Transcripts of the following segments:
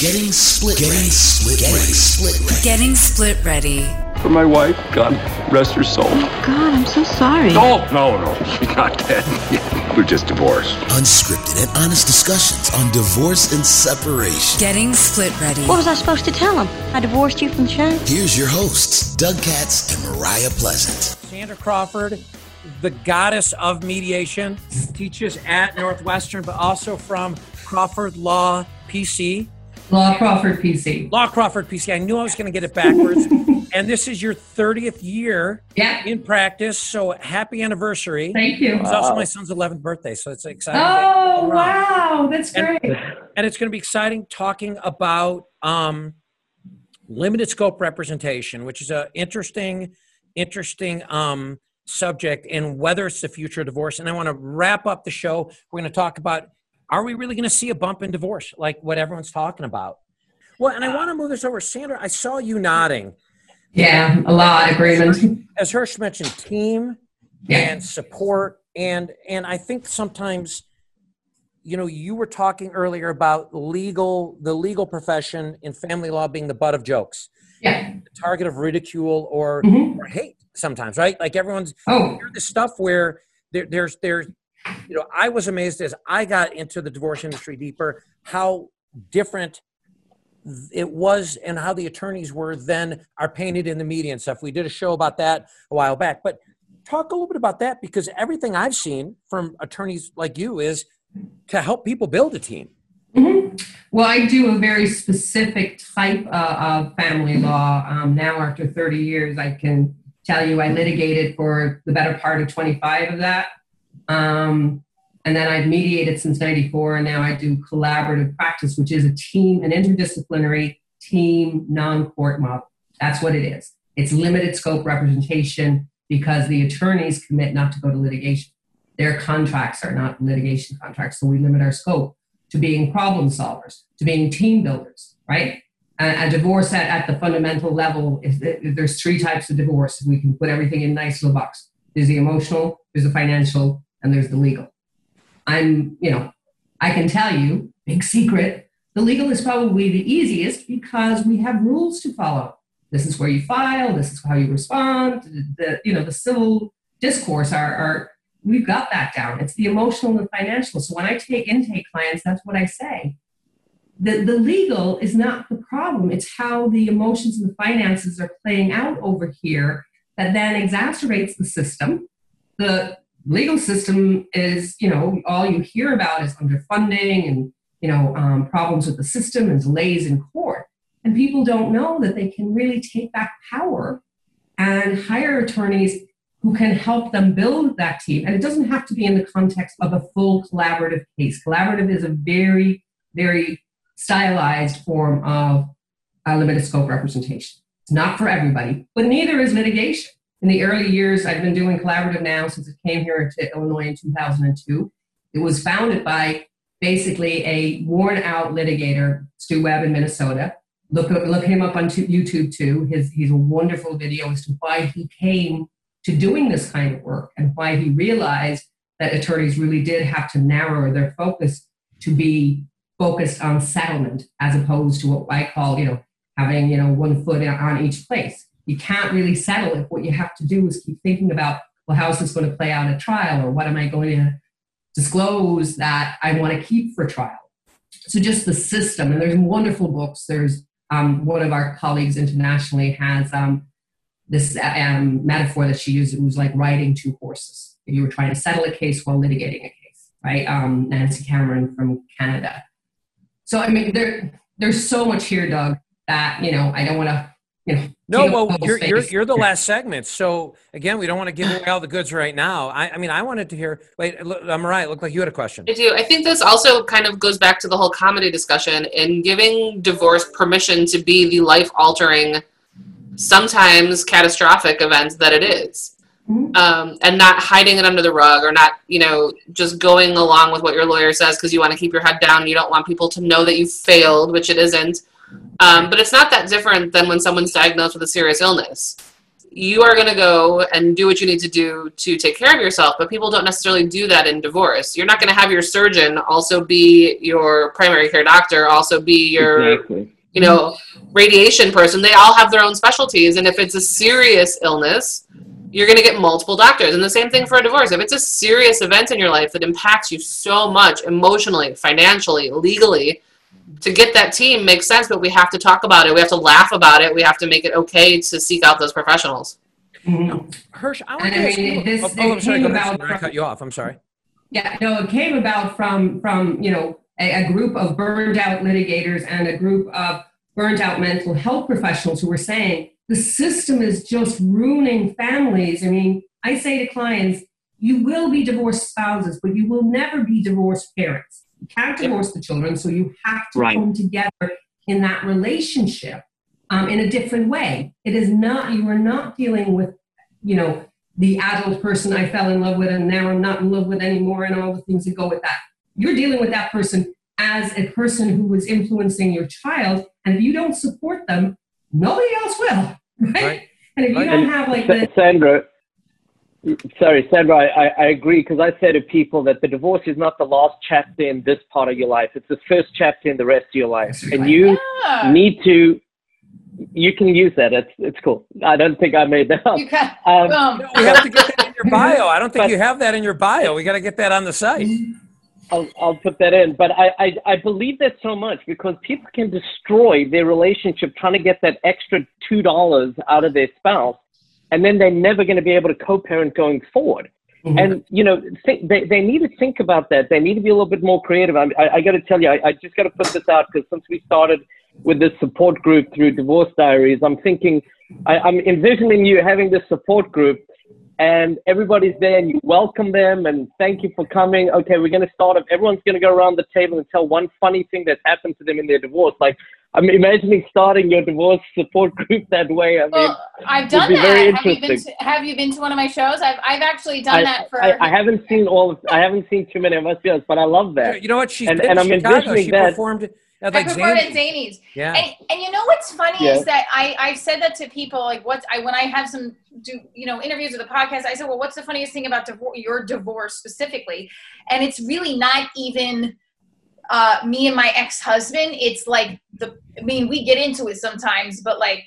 Getting split. Getting split. Getting ready. split. Ready. Getting split ready. For my wife, God rest her soul. Oh God, I'm so sorry. Oh no, no, she's not dead. We're just divorced. Unscripted and honest discussions on divorce and separation. Getting split ready. What was I supposed to tell him? I divorced you from the show. Here's your hosts, Doug Katz and Mariah Pleasant. Sandra Crawford, the goddess of mediation, teaches at Northwestern, but also from Crawford Law PC. Law Crawford PC. Law Crawford PC. I knew I was going to get it backwards. and this is your 30th year Yeah. in practice. So happy anniversary. Thank you. It's also my son's 11th birthday, so it's exciting. Oh wow, that's great. and it's going to be exciting talking about um, limited scope representation, which is a interesting, interesting um, subject, and whether it's the future of divorce. And I want to wrap up the show. We're going to talk about: Are we really going to see a bump in divorce, like what everyone's talking about? Well, and I want to move this over, Sandra. I saw you nodding. Yeah, a lot of agreement. As Hirsch mentioned, team Yeah. and support and and i think sometimes you know you were talking earlier about legal the legal profession in family law being the butt of jokes Yeah. the target of ridicule or, Mhm. or hate sometimes right like everyone's Oh, hear the stuff where there, there's there's you know i was amazed as i got into the divorce industry deeper how different it was and how the attorneys were then are painted in the media and stuff we did a show about that a while back but talk a little bit about that because everything i've seen from attorneys like you is to help people build a team mhm. well, I do a very specific type uh, of family law. Um, now, after 30 years, I can tell you I litigated for the better part of 25 of that. Um, and then I've mediated since 94, and now I do collaborative practice, which is a team, an interdisciplinary team non court model. That's what it is. It's limited scope representation because the attorneys commit not to go to litigation. Their contracts are not litigation contracts, so we limit our scope to being problem solvers, to being team builders, right? A, divorce at, at the fundamental level, is that there's three types of divorce. We can put everything in nice little box. There's the emotional, there's the financial, and there's the legal. I'm, you know, I can tell you, big secret, the legal is probably the easiest because we have rules to follow. This is where you file, this is how you respond. The, you know, the civil discourse are, are we've got that down. It's the emotional and the financial. So when I take intake clients, that's what I say. The, the legal is not the problem. It's how the emotions and the finances are playing out over here that then exacerbates the system. The legal system is, you know, all you hear about is underfunding and, you know, um, problems with the system and delays in court. And people don't know that they can really take back power and hire attorneys who can help them build that team. And it doesn't have to be in the context of a full collaborative case. Collaborative is a very, very stylized form of uh, limited scope representation. It's not for everybody, but neither is litigation. In the early years, I've been doing collaborative now since it came here to Illinois in 2002. It was founded by basically a worn out litigator, Stu Webb in Minnesota. Look, look him up on YouTube too. His, he's a wonderful video as to why he came to doing this kind of work and why he realized that attorneys really did have to narrow their focus to be focused on settlement as opposed to what I call, you know, having, you know, one foot on each place. You can't really settle if what you have to do is keep thinking about, well, how is this going to play out at trial or what am I going to disclose that I want to keep for trial? So just the system, and there's wonderful books. There's um, one of our colleagues internationally has um, this um, metaphor that she used. It was like riding two horses. If you were trying to settle a case while litigating a case, right? Um, Nancy Cameron from Canada. So I mean, there there's so much here, Doug, that you know I don't want to, you know. no well you're, you're, you're the last segment so again we don't want to give away all the goods right now i, I mean i wanted to hear wait look, uh, mariah it looked like you had a question I do. I think this also kind of goes back to the whole comedy discussion and giving divorce permission to be the life altering, sometimes catastrophic event that it is. Mhm. Um, and not hiding it under the rug or not, you know, just going along with what your lawyer says because you want to keep your head down. You don't want people to know that you failed, which it isn't. Um, but it's not that different than when someone's diagnosed with a serious illness. you are going to go and do what you need to do to take care of yourself, but people don't necessarily do that in divorce. You're not going to have your surgeon also be your primary care doctor, also be your, Exactly. you know, radiation person. They all have their own specialties. And if it's a serious illness, you're going to get multiple doctors. And the same thing for a divorce. If it's a serious event in your life that impacts you so much emotionally, financially, legally, to get that team makes sense, but we have to talk about it. We have to laugh about it. We have to make it okay to seek out those professionals. Mhm. Hirsch, I want to ask mean, you. this- oh, oh, I'm sorry. Go came ahead. about I cut you off. I'm sorry. Yeah, no, it came about from from you know a, a group of burned out litigators and a group of burned out mental health professionals who were saying the system is just ruining families. I mean, I say to clients, you will be divorced spouses, but you will never be divorced parents. You can't divorce the children, so you have to Right. come together in that relationship um, in a different way. It is not you are not dealing with you know the adult person I fell in love with and now I'm not in love with anymore and all the things that go with that. You're dealing with that person as a person who was influencing your child, and if you don't support them, nobody else will, right? Right. And if you Right. don't have like the Sandra, sorry, Sandra, I, I- I agree because I say to people that the divorce is not the last chapter in this part of your life. It's the first chapter in the rest of your life. And you Yeah. need to, you can use that. It's, it's cool. I don't think I made that up. You got Um, boom. We have to get that in your bio. I don't think But- you have that in your bio. We got to get that on the site. I'll, I'll put that in. But I, I, I believe that so much because people can destroy their relationship trying to get that extra $2 out of their spouse. And then they're never going to be able to co parent going forward. Mm-hmm. And, you know, think, they, they need to think about that. They need to be a little bit more creative. I, I, I got to tell you, I, I just got to put this out because since we started with this support group through Divorce Diaries, I'm thinking, I, I'm envisioning you having this support group and everybody's there and you welcome them and thank you for coming. Okay, we're going to start up. Everyone's going to go around the table and tell one funny thing that's happened to them in their divorce. Like, I'm imagining starting your divorce support group that way. I mean, Well, I've done be very that. Have you been interesting. to, Have you been to one of my shows? I've I've actually done I, that for. I, I haven't seen all. Of, I haven't seen too many. I must be honest, but I love that. You know what? She's And- been and to I'm Chicago. envisioning She that- performed at I like performed at Zanies. Zanies. Yeah. And, and you know what's funny Yeah. is that I I've said that to people like what I when I have some do you know interviews with the podcast I said well what's the funniest thing about divorce your divorce specifically and it's really not even uh, me and my ex husband it's like the I mean we get into it sometimes but like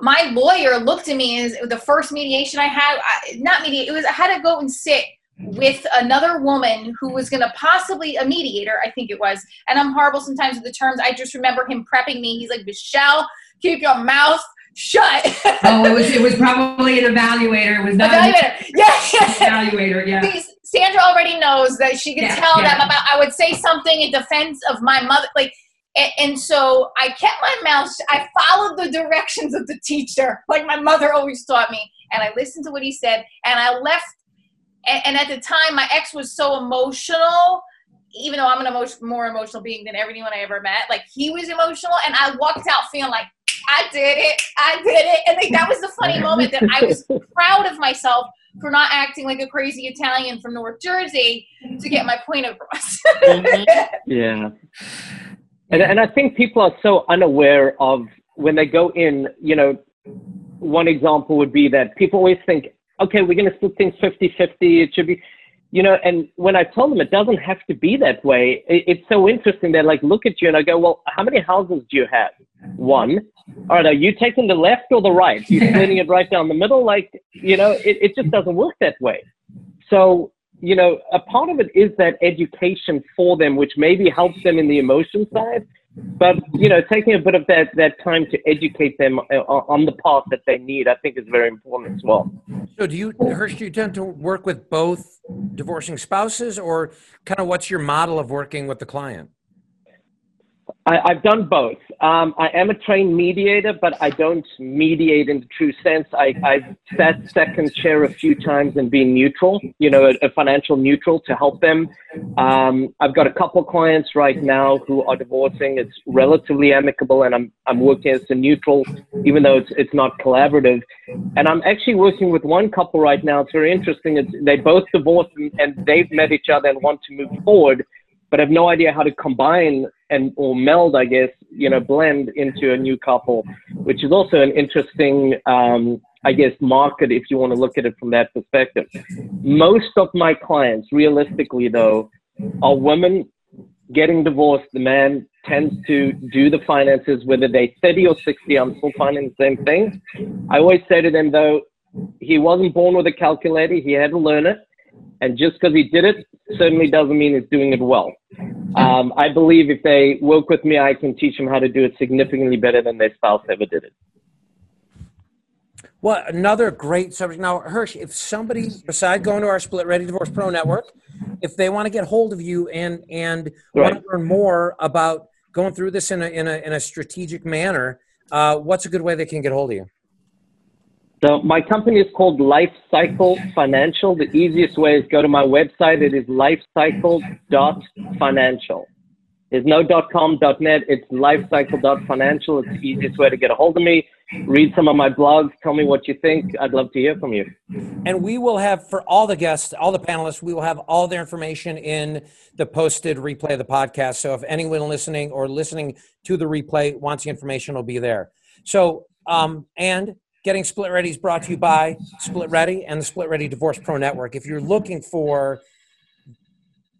my lawyer looked at me as the first mediation I had I, not mediate it was I had to go and sit with another woman who was going to possibly a mediator i think it was and i'm horrible sometimes with the terms i just remember him prepping me he's like michelle keep your mouth shut oh, it was it was probably an evaluator. It was not evaluator yeah, yeah. evaluator. Yeah. See, Sandra already knows that she can Yeah, tell yeah. them about. I would say something in defense of my mother, like, and, and so I kept my mouth. sh- I followed the directions of the teacher, like my mother always taught me, and I listened to what he said, and I left. And, and at the time, my ex was so emotional. Even though I'm an emotion, more emotional being than anyone I ever met, like he was emotional, and I walked out feeling like I did it, I did it, and like that was the funny moment that I was proud of myself for not acting like a crazy Italian from North Jersey to get my point across. Mm-hmm. Yeah. And, and I think people are so unaware of when they go in, you know, one example would be that people always think, okay, we're going to split things 50 50. It should be, you know, and when I tell them it doesn't have to be that way, it, it's so interesting. They like look at you and I go, well, how many houses do you have? One. All right, are you taking the left or the right? You're splitting it right down the middle? Like, you know, it, it just doesn't work that way. So, you know, a part of it is that education for them, which maybe helps them in the emotion side. But, you know, taking a bit of that, that time to educate them on the path that they need, I think is very important as well. So, do you, Hirsch, do you tend to work with both divorcing spouses, or kind of what's your model of working with the client? I, I've done both. Um, I am a trained mediator, but I don't mediate in the true sense. I, I've sat second chair a few times and been neutral, you know, a, a financial neutral to help them. Um, I've got a couple clients right now who are divorcing. It's relatively amicable, and I'm I'm working as a neutral, even though it's it's not collaborative. And I'm actually working with one couple right now. It's very interesting. It's, they both divorced and, and they've met each other and want to move forward but I have no idea how to combine and or meld, I guess, you know, blend into a new couple, which is also an interesting um, I guess, market if you want to look at it from that perspective. Most of my clients, realistically though, are women getting divorced. The man tends to do the finances, whether they're 30 or 60. I'm still finding the same thing. I always say to them though, he wasn't born with a calculator. He had to learn it. And just because he did it certainly doesn't mean he's doing it well. Um, I believe if they work with me, I can teach them how to do it significantly better than their spouse ever did it. Well, another great subject. Now, Hirsch, if somebody, beside going to our Split Ready Divorce Pro Network, if they want to get hold of you and and Right. want to learn more about going through this in a in a in a strategic manner, uh, what's a good way they can get hold of you? So my company is called Life Cycle Financial. The easiest way is go to my website. It is lifecycle.financial. There's no .com, dot .net. It's lifecycle.financial. It's the easiest way to get a hold of me. Read some of my blogs. Tell me what you think. I'd love to hear from you. And we will have for all the guests, all the panelists, we will have all their information in the posted replay of the podcast. So if anyone listening or listening to the replay wants the information, it'll be there. So um, and getting Split Ready is brought to you by Split Ready and the Split Ready Divorce Pro Network. If you're looking for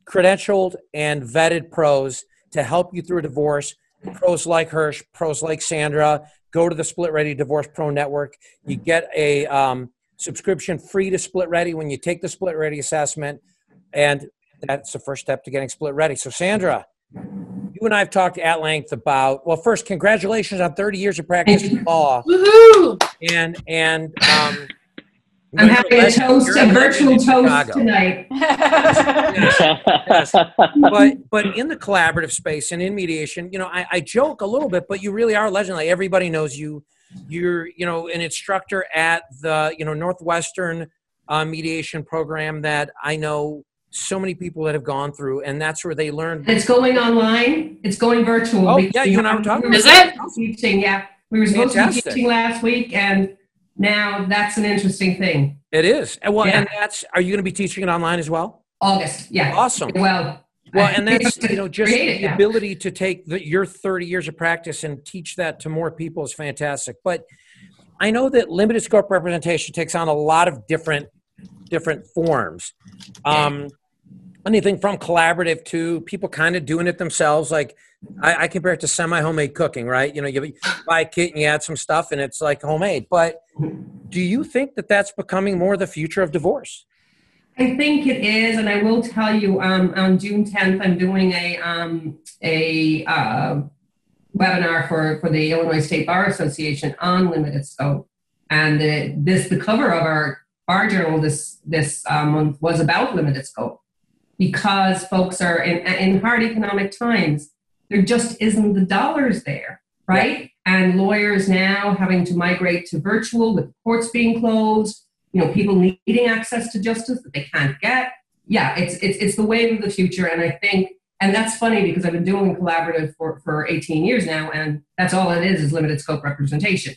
credentialed and vetted pros to help you through a divorce, pros like Hirsch, pros like Sandra, go to the Split Ready Divorce Pro Network. You get a um, subscription free to Split Ready when you take the Split Ready assessment, and that's the first step to getting Split Ready. So, Sandra, you and I have talked at length about. Well, first, congratulations on 30 years of practice in law, Woohoo! and and um, I'm having a you're toast, a virtual toast Chicago. tonight. Yes. but but in the collaborative space and in mediation, you know, I, I joke a little bit, but you really are a legend. Like everybody knows you. You're you know an instructor at the you know Northwestern uh, mediation program that I know so many people that have gone through, and that's where they learn. It's going online. It's going virtual. Oh, yeah, you and I were talking Is it? Teaching, yeah. We were supposed to be teaching last week, and now that's an interesting thing. It is, and well, Yeah. and that's. Are you going to be teaching it online as well? August, yeah. Awesome. Well, Well, and that's you know just the now. ability to take the, your 30 years of practice and teach that to more people is fantastic. But I know that limited scope representation takes on a lot of different different forms. Um, anything from collaborative to people kind of doing it themselves. Like I, I compare it to semi homemade cooking, right? You know, you buy a kit and you add some stuff, and it's like homemade. But do you think that that's becoming more the future of divorce? I think it is, and I will tell you. Um, on June 10th, I'm doing a um, a uh, webinar for for the Illinois State Bar Association on limited scope, and the, this the cover of our bar journal this this uh, month was about limited scope because folks are in in hard economic times. There just isn't the dollars there, right? And lawyers now having to migrate to virtual with courts being closed you know, people needing access to justice that they can't get. Yeah, it's it's it's the wave of the future, and I think, and that's funny because I've been doing collaborative for for 18 years now, and that's all it is is limited scope representation.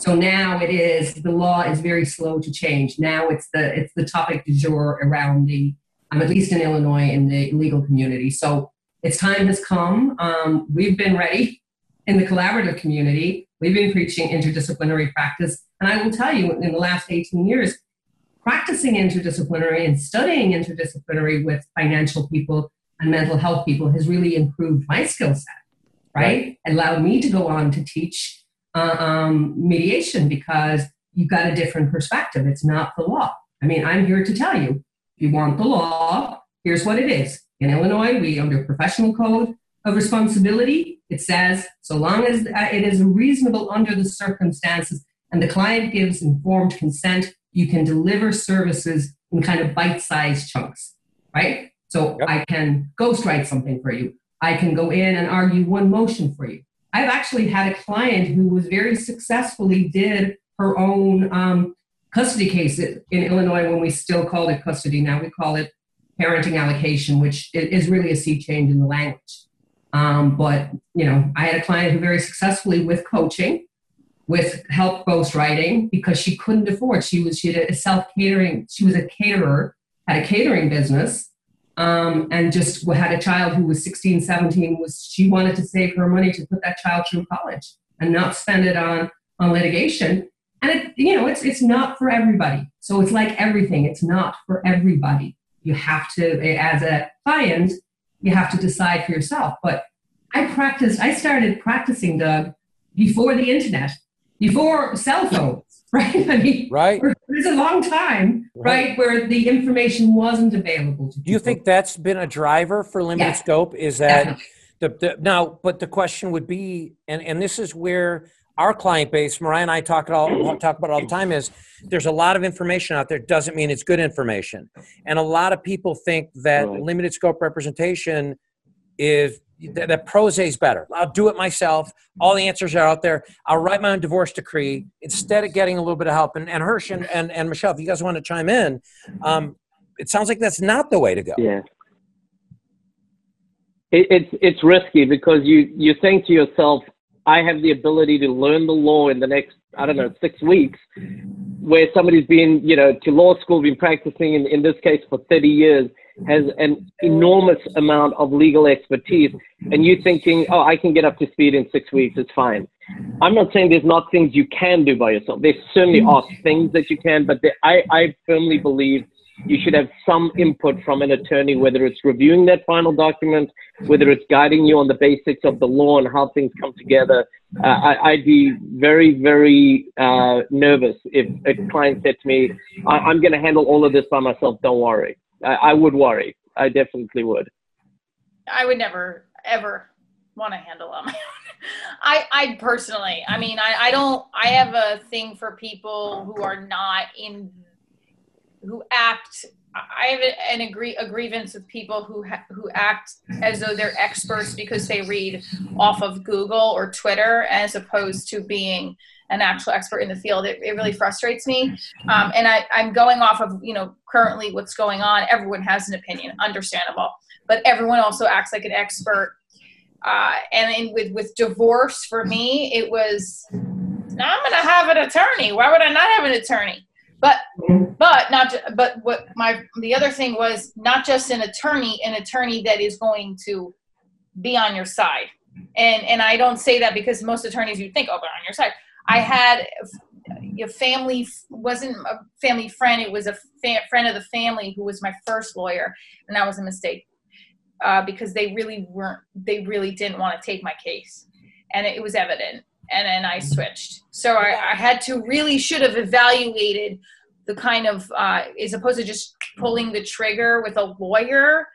So now it is the law is very slow to change. Now it's the it's the topic du jour around the um, at least in Illinois in the legal community. So its time has come. Um, we've been ready in the collaborative community. We've been preaching interdisciplinary practice. And I will tell you, in the last 18 years, practicing interdisciplinary and studying interdisciplinary with financial people and mental health people has really improved my skill set, right? Allowed me to go on to teach uh, um, mediation because you've got a different perspective. It's not the law. I mean, I'm here to tell you if you want the law, here's what it is. In Illinois, we, under professional code of responsibility, it says so long as uh, it is reasonable under the circumstances and the client gives informed consent, you can deliver services in kind of bite sized chunks, right? So Yep. I can ghostwrite something for you. I can go in and argue one motion for you. I've actually had a client who was very successfully did her own um, custody case in Illinois when we still called it custody. Now we call it parenting allocation, which is really a sea change in the language. Um, but you know, I had a client who very successfully with coaching, with help ghostwriting, because she couldn't afford. She was she had a self catering. She was a caterer, had a catering business, um, and just had a child who was 16, 17. Was she wanted to save her money to put that child through college and not spend it on on litigation. And it, you know, it's it's not for everybody. So it's like everything. It's not for everybody. You have to, as a client, you have to decide for yourself. But I practiced. I started practicing, Doug, before the internet, before cell phones. Right? I mean, Right. There's a long time, Right. right, where the information wasn't available to Do you think that's been a driver for limited Yeah. scope? Is that the, the now? But the question would be, and and this is where our client base, Mariah and I talk it all talk about it all the time. Is there's a lot of information out there. Doesn't mean it's good information, and a lot of people think that Right. limited scope representation is that, that pro se is better. I'll do it myself. All the answers are out there. I'll write my own divorce decree instead of getting a little bit of help. And, and Hirsch and, and, and Michelle, if you guys want to chime in, um, it sounds like that's not the way to go. Yeah. It, it's it's risky because you you're saying to yourself, I have the ability to learn the law in the next I don't know six weeks, where somebody's been you know to law school, been practicing in in this case for 30 years, has an enormous amount of legal expertise, and you thinking, oh, I can get up to speed in six weeks, it's fine. I'm not saying there's not things you can do by yourself. There certainly are things that you can, but I I firmly believe you should have some input from an attorney, whether it's reviewing that final document, whether it's guiding you on the basics of the law and how things come together. Uh, I, I'd be very, very uh, nervous if a client said to me, I, I'm going to handle all of this by myself. Don't worry. I, I would worry. I definitely would. I would never ever want to handle own. I I personally, I mean, I I don't. I have a thing for people who are not in, who act. I have an agree a grievance with people who ha, who act as though they're experts because they read off of Google or Twitter as opposed to being an actual expert in the field. It, it really frustrates me. Um, and I, I'm going off of you know currently what's going on. Everyone has an opinion, understandable, but everyone also acts like an expert. Uh, and in, with with divorce, for me, it was now I'm going to have an attorney. Why would I not have an attorney? But but not but what my the other thing was not just an attorney, an attorney that is going to be on your side. And and I don't say that because most attorneys you think oh they're on your side. I had a family wasn't a family friend. It was a fa- friend of the family who was my first lawyer, and that was a mistake uh, because they really weren't. They really didn't want to take my case, and it was evident. And then I switched. So I, I had to really should have evaluated the kind of uh, as opposed to just pulling the trigger with a lawyer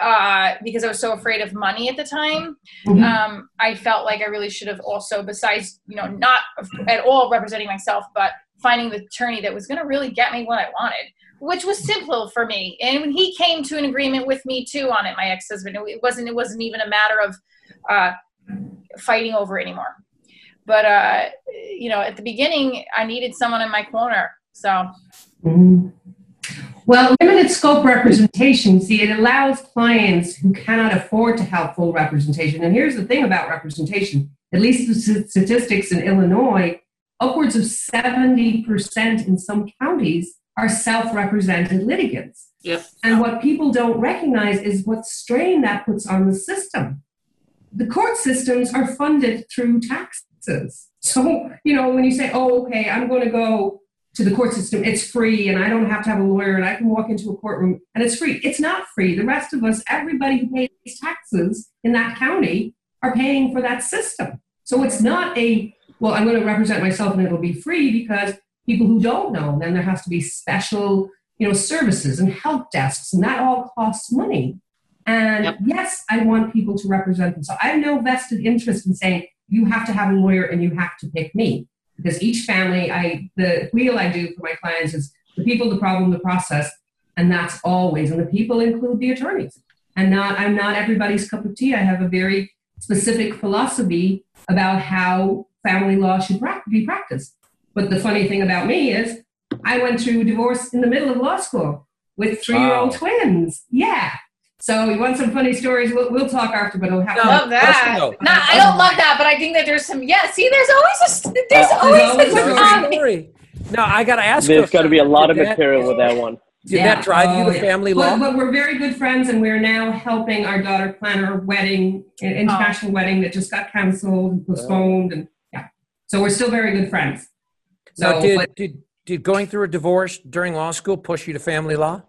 uh, because I was so afraid of money at the time. Mhm. Um, I felt like I really should have also, besides you know, not at all representing myself, but finding the attorney that was going to really get me what I wanted, which was simple for me. And when he came to an agreement with me too on it, my ex-husband, it wasn't it wasn't even a matter of uh, fighting over anymore. But uh, you know, at the beginning, I needed someone in my corner. So Mhm. Well, limited scope representation, see, it allows clients who cannot afford to have full representation. And here's the thing about representation at least the statistics in Illinois, upwards of 70% in some counties are self represented litigants. Yep. And what people don't recognize is what strain that puts on the system. The court systems are funded through taxes. So, you know, when you say, oh, okay, I'm going to go to the court system, it's free and I don't have to have a lawyer and I can walk into a courtroom and it's free. It's not free. The rest of us, everybody who pays taxes in that county, are paying for that system. So it's not a, well, I'm going to represent myself and it'll be free because people who don't know, then there has to be special, you know, services and help desks and that all costs money. And Yep. yes, I want people to represent themselves. So I have no vested interest in saying you have to have a lawyer and you have to pick me because each family, I the wheel I do for my clients is the people, the problem, the process, and that's always. And the people include the attorneys. And not I'm not everybody's cup of tea. I have a very specific philosophy about how family law should be practiced. But the funny thing about me is I went through divorce in the middle of law school with three-year-old Wow. twins. Yeah. So you want some funny stories? We'll, we'll talk after, but it'll have No, love that. no. Nah, I don't love that, but I think that there's some. Yeah, see, there's always a there's Uh, always there's a always a topic. Story. No, I got to ask. There's got to be a lot of that- material with that one. Did Yeah. that drive you Oh, to yeah. family But, law? but we're very good friends, and we're now helping our daughter plan her wedding, an international wedding that just got canceled and postponed, and yeah. So we're still very good friends. Now, So, did, but- did did going through a divorce during law school push you to family law?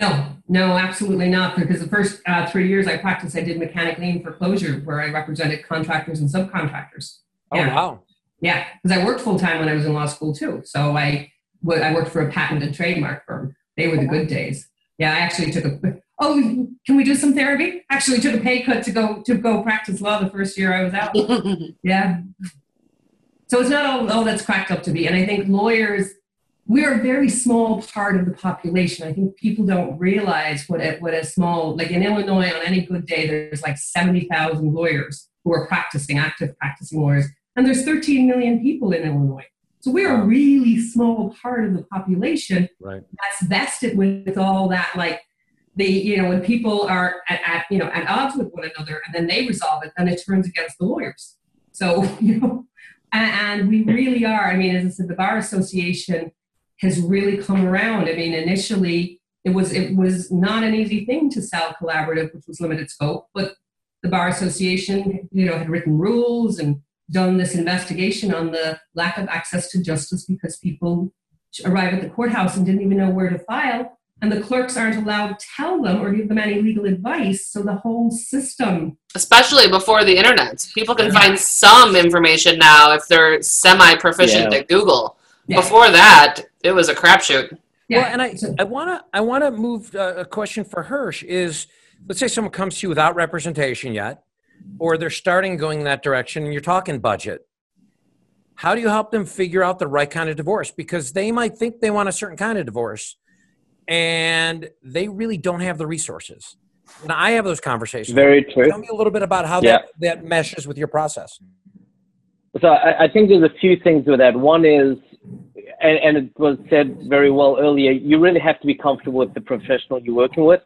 No, no, absolutely not. Because the first uh, three years I practiced, I did mechanic lien foreclosure, where I represented contractors and subcontractors. Oh Yeah. wow! Yeah, because I worked full time when I was in law school too. So I, I worked for a patent and trademark firm. They were the good days. Yeah, I actually took a. Oh, can we do some therapy? Actually, took a pay cut to go to go practice law the first year I was out. Yeah. So it's not all, all that's cracked up to be. And I think lawyers, we're a very small part of the population. I think people don't realize what a, what a small, like in Illinois, on any good day, there's like 70,000 lawyers who are practicing, active practicing lawyers. And there's 13 million people in Illinois. So we're a really small part of the population Right. that's vested with all that like they you know when people are at, at you know at odds with one another and then they resolve it then it turns against the lawyers so you know and, and we really are i mean as i said the bar association has really come around i mean initially it was it was not an easy thing to sell collaborative which was limited scope but the bar association you know had written rules and done this investigation on the lack of access to justice because people arrive at the courthouse and didn't even know where to file and the clerks aren't allowed to tell them or give them any legal advice so the whole system Especially before the internet. People can find some information now if they're semi proficient Yeah. at Google. Yeah. Before that, it was a crapshoot. yeah Well, and I, I want to I want to move uh, a question for Hirsch is let's say someone comes to you without representation yet, or they're starting going that direction, and you're talking budget. How do you help them figure out the right kind of divorce? Because they might think they want a certain kind of divorce, and they really don't have the resources. And I have those conversations. Very true. Tell me a little bit about how Yeah. that, that meshes with your process. So I, I think there's a few things with that. One is, and, and it was said very well earlier, you really have to be comfortable with the professional you're working with.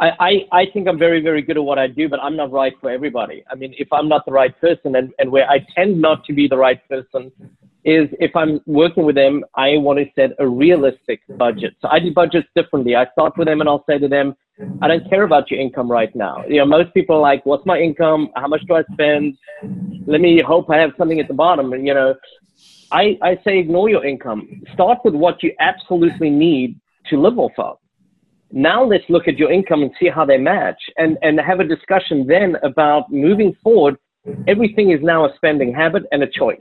I, I, I think I'm very, very good at what I do, but I'm not right for everybody. I mean, if I'm not the right person, and, and where I tend not to be the right person is if I'm working with them, I want to set a realistic budget. So I do budgets differently. I start with them and I'll say to them, I don't care about your income right now. You know, most people are like, what's my income? How much do I spend? Let me hope I have something at the bottom. And, you know, I, I say ignore your income. Start with what you absolutely need to live off of. Now let's look at your income and see how they match and, and have a discussion then about moving forward. Everything is now a spending habit and a choice.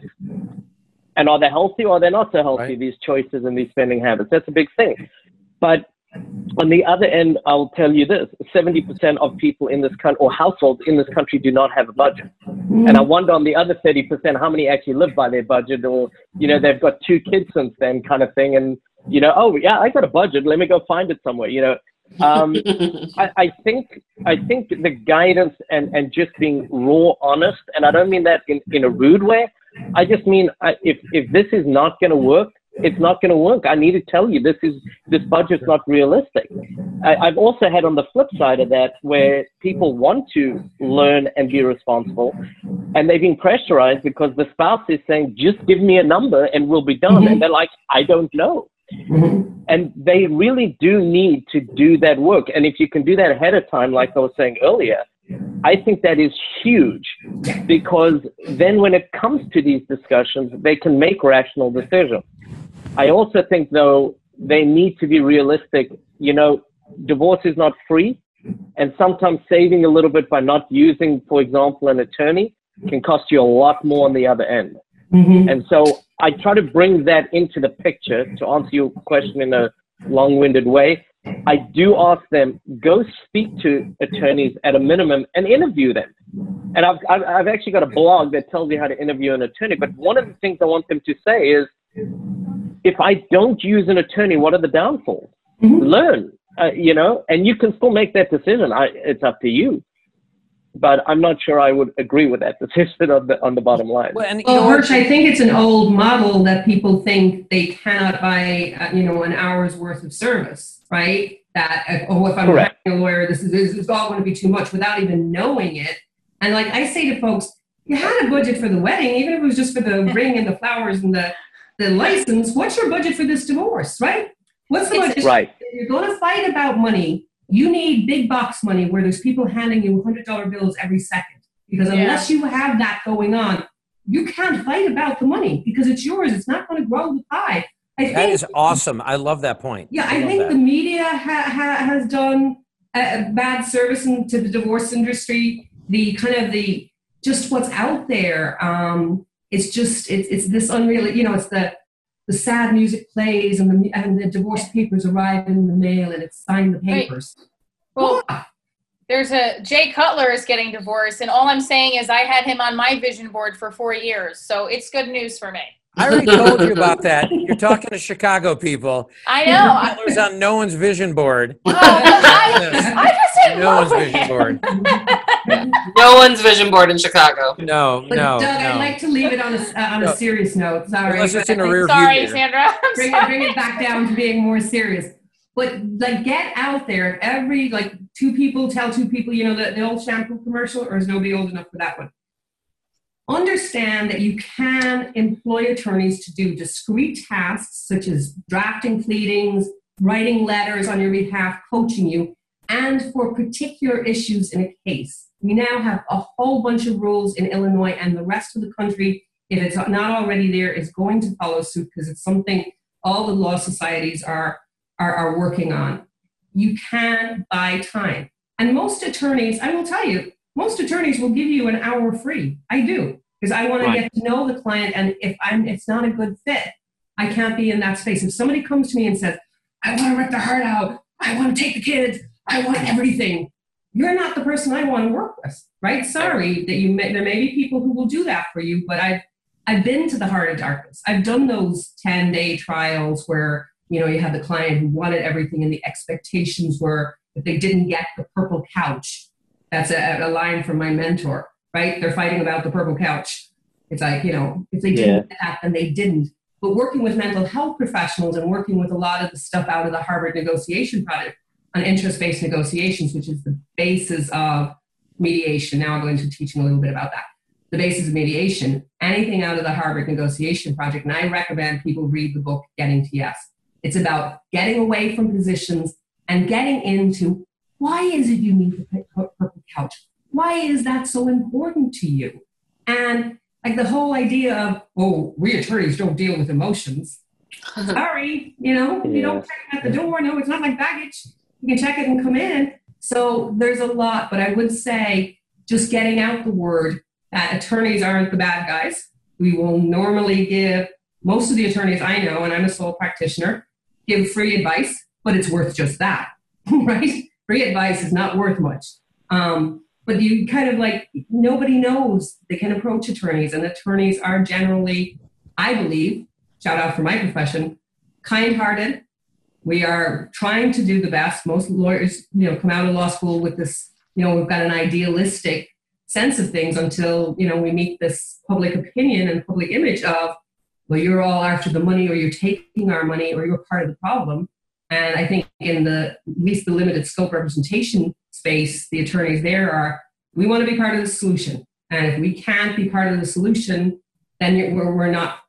And are they healthy or are they not so healthy, Right. these choices and these spending habits? That's a big thing. But on the other end, I'll tell you this 70% of people in this country or households in this country do not have a budget. And I wonder on the other 30%, how many actually live by their budget or, you know, they've got two kids since then kind of thing. And, you know, oh, yeah, I got a budget. Let me go find it somewhere, you know. Um, I, I think I think the guidance and, and just being raw honest, and I don't mean that in, in a rude way. I just mean I, if if this is not going to work, it's not going to work. I need to tell you this is this budget's not realistic. I, I've also had on the flip side of that where people want to learn and be responsible, and they've been pressurized because the spouse is saying, "Just give me a number and we'll be done," and mm-hmm. they're like, "I don't know." Mm-hmm. And they really do need to do that work. And if you can do that ahead of time, like I was saying earlier, I think that is huge because then when it comes to these discussions, they can make rational decisions. I also think, though, they need to be realistic. You know, divorce is not free. And sometimes saving a little bit by not using, for example, an attorney can cost you a lot more on the other end. Mm-hmm. And so I try to bring that into the picture to answer your question in a long winded way. I do ask them, go speak to attorneys at a minimum and interview them. And I've, I've, I've actually got a blog that tells you how to interview an attorney. But one of the things I want them to say is, if I don't use an attorney, what are the downfalls? Learn, uh, you know, and you can still make that decision. I, it's up to you. But I'm not sure I would agree with that decision on the on the bottom line. Well, and you Well, know? Hirsch, I think it's an old model that people think they cannot buy, uh, you know, an hour's worth of service, right? That uh, oh, if I'm Correct. a lawyer, this is this is all going to be too much without even knowing it. And like I say to folks, you had a budget for the wedding, even if it was just for the ring and the flowers and the the license. What's your budget for this divorce, right? What's the budget? Right. If you're going to fight about money, you need big box money where there's people handing you $100 bills every second. Because Yeah. unless you have that going on, you can't fight about the money because it's yours. It's not going to grow the pie. I That think is awesome. I love that point. yeah, I, love think that. the media ha- ha- has done a, a bad service in, to the divorce industry. The kind of the just what's out there. Um, it's just it's it's this unreal. You know, it's the the sad music plays and the and the divorce papers arrive in the mail and it's signed the Right. papers. Well, Ah, there's a Jay Cutler is getting divorced, and all I'm saying is I had him on my vision board for four years, so it's good news for me. I already told you about that. You're talking to Chicago people. I know. I, It was on no one's vision board. oh, I, I just didn't No one's know vision board. No one's vision board in Chicago. No, but no, Doug, no. I'd like to leave it on a uh, on No. a serious note. Sorry, Unless it's but in a I think- rear view Sorry, mirror. Sandra. I'm bring it, bring it back down to being more serious. But like, get out there. Every like two people tell two people, you know, the, the old shampoo commercial, or is nobody old enough for that one? Understand that you can employ attorneys to do discrete tasks such as drafting pleadings, writing letters on your behalf, coaching you, and for particular issues in a case. We now have a whole bunch of rules in Illinois and the rest of the country. If it's not already there, is going to follow suit because it's something all the law societies are, are, are working on. You can buy time. And most attorneys, I will tell you, most attorneys will give you an hour free. I do, because I want to get to know the client. And if I'm, it's not a good fit, I can't be in that space. If somebody comes to me and says, I want to rip their heart out, I want to take the kids, I want everything, you're not the person I want to work with, right? Sorry that you may, there may be people who will do that for you, but I've I've been to the heart of darkness. I've done those 10 day trials where, you know, you had the client who wanted everything and the expectations were if they didn't get the purple couch. That's a, a line from my mentor, right? They're fighting about the purple couch. It's like, you know, if they didn't get that, then they didn't. But working with mental health professionals and working with a lot of the stuff out of the Harvard negotiation project on interest based negotiations, which is the basis of mediation. Now I'll go into teaching a little bit about that the basis of mediation, anything out of the Harvard negotiation project. And I recommend people read the book Getting to Yes. It's about getting away from positions and getting into why is it you need the pu- purple couch? Why is that so important to you? And like the whole idea of, oh, we attorneys don't deal with emotions. Sorry, you know, you don't check at the door. No, it's not like baggage. You can check it and come in. So there's a lot, but I would say just getting out the word that attorneys aren't the bad guys. We will normally give most of the attorneys I know, and I'm a sole practitioner, give free advice, but it's worth just that, right? Free advice is not worth much. Um, but you kind of like nobody knows they can approach attorneys, and attorneys are generally, I believe, shout out for my profession, kind-hearted. We are trying to do the best. Most lawyers, you know, come out of law school with this, you know, we've got an idealistic sense of things until you know we meet this public opinion and public image of well you're all after the money or you're taking our money or you're part of the problem. And i think in the at least the limited scope representation space the attorneys there are we want to be part of the solution. And if we can't be part of the solution then we're, we're not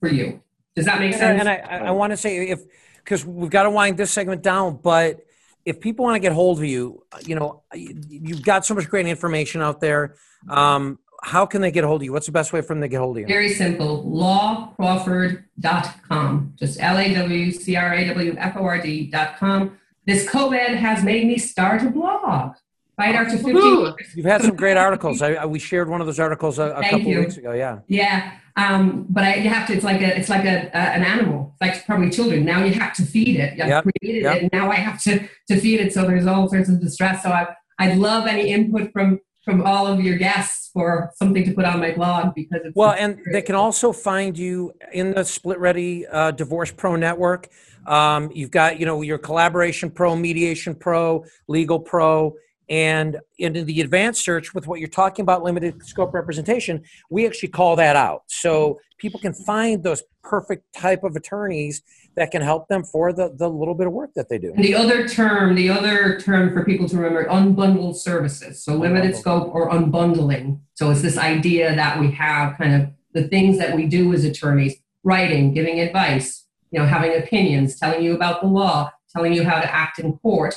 for you does that make sense and I, I, I want to say if because we've got to wind this segment down, but if people want to get hold of you, you know, you- you've got so much great information out there. Um, how can they get hold of you? What's the best way for them to get hold of you? Very simple. lawcrawford.com. Just L A W C R A W F O R D.com. This COVID has made me start a blog. Right after 15 years. You've had some great articles. I, I, we shared one of those articles a, a couple you. weeks ago. Yeah. Yeah, um, but I, you have to. It's like a. It's like a, a an animal. It's like probably children. Now you have to feed it. You Yep, created yep. it, and now I have to to feed it. So there's all sorts of distress. So I I'd love any input from from all of your guests for something to put on my blog because it's Well, and they can also find you in the Split Ready uh, Divorce Pro Network. Um, you've got, you know, your Collaboration Pro, Mediation Pro, Legal Pro, and in the advanced search with what you're talking about, limited scope representation, we actually call that out. So people can find those perfect type of attorneys that can help them for the, the little bit of work that they do. And the other term, the other term for people to remember, unbundled services. So limited scope or unbundling. So it's this idea that we have kind of the things that we do as attorneys, writing, giving advice, you know, having opinions, telling you about the law, telling you how to act in court,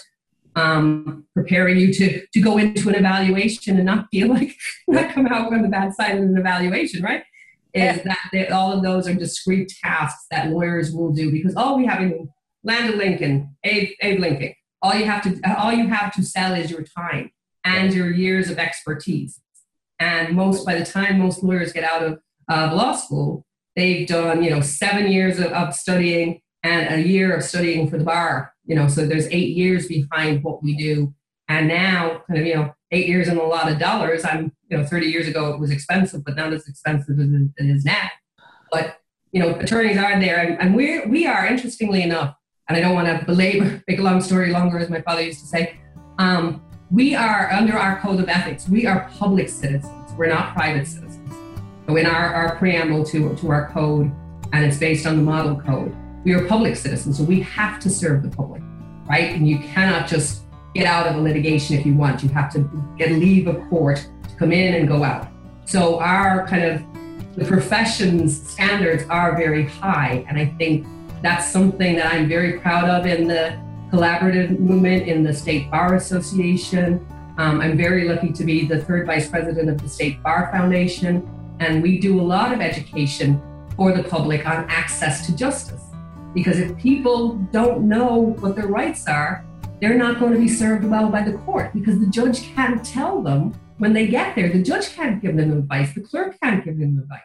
um, preparing you to to go into an evaluation and not feel like not come out on the bad side of an evaluation, right? is that all of those are discrete tasks that lawyers will do because all we have in Land of Lincoln, Abe, Abe Lincoln, all you have to all you have to sell is your time and your years of expertise. And most by the time most lawyers get out of uh, law school, they've done you know seven years of, of studying and a year of studying for the bar. You know, so there's eight years behind what we do. And now, kind of, you know, eight years and a lot of dollars. I'm, you know, 30 years ago it was expensive, but not as expensive as it is now. But you know, attorneys are there, and, and we we are interestingly enough, and I don't want to belabor, make a long story longer, as my father used to say. Um, we are under our code of ethics. We are public citizens. We're not private citizens. So in our, our preamble to to our code, and it's based on the model code we are public citizens, so we have to serve the public, right? And you cannot just get out of a litigation if you want. You have to get leave of court to come in and go out. So our kind of the profession's standards are very high, and I think that's something that I'm very proud of in the collaborative movement in the State Bar Association. Um, I'm very lucky to be the third vice president of the State Bar Foundation, and we do a lot of education for the public on access to justice. Because if people don't know what their rights are, they're not going to be served well by the court because the judge can't tell them when they get there. The judge can't give them advice, the clerk can't give them advice.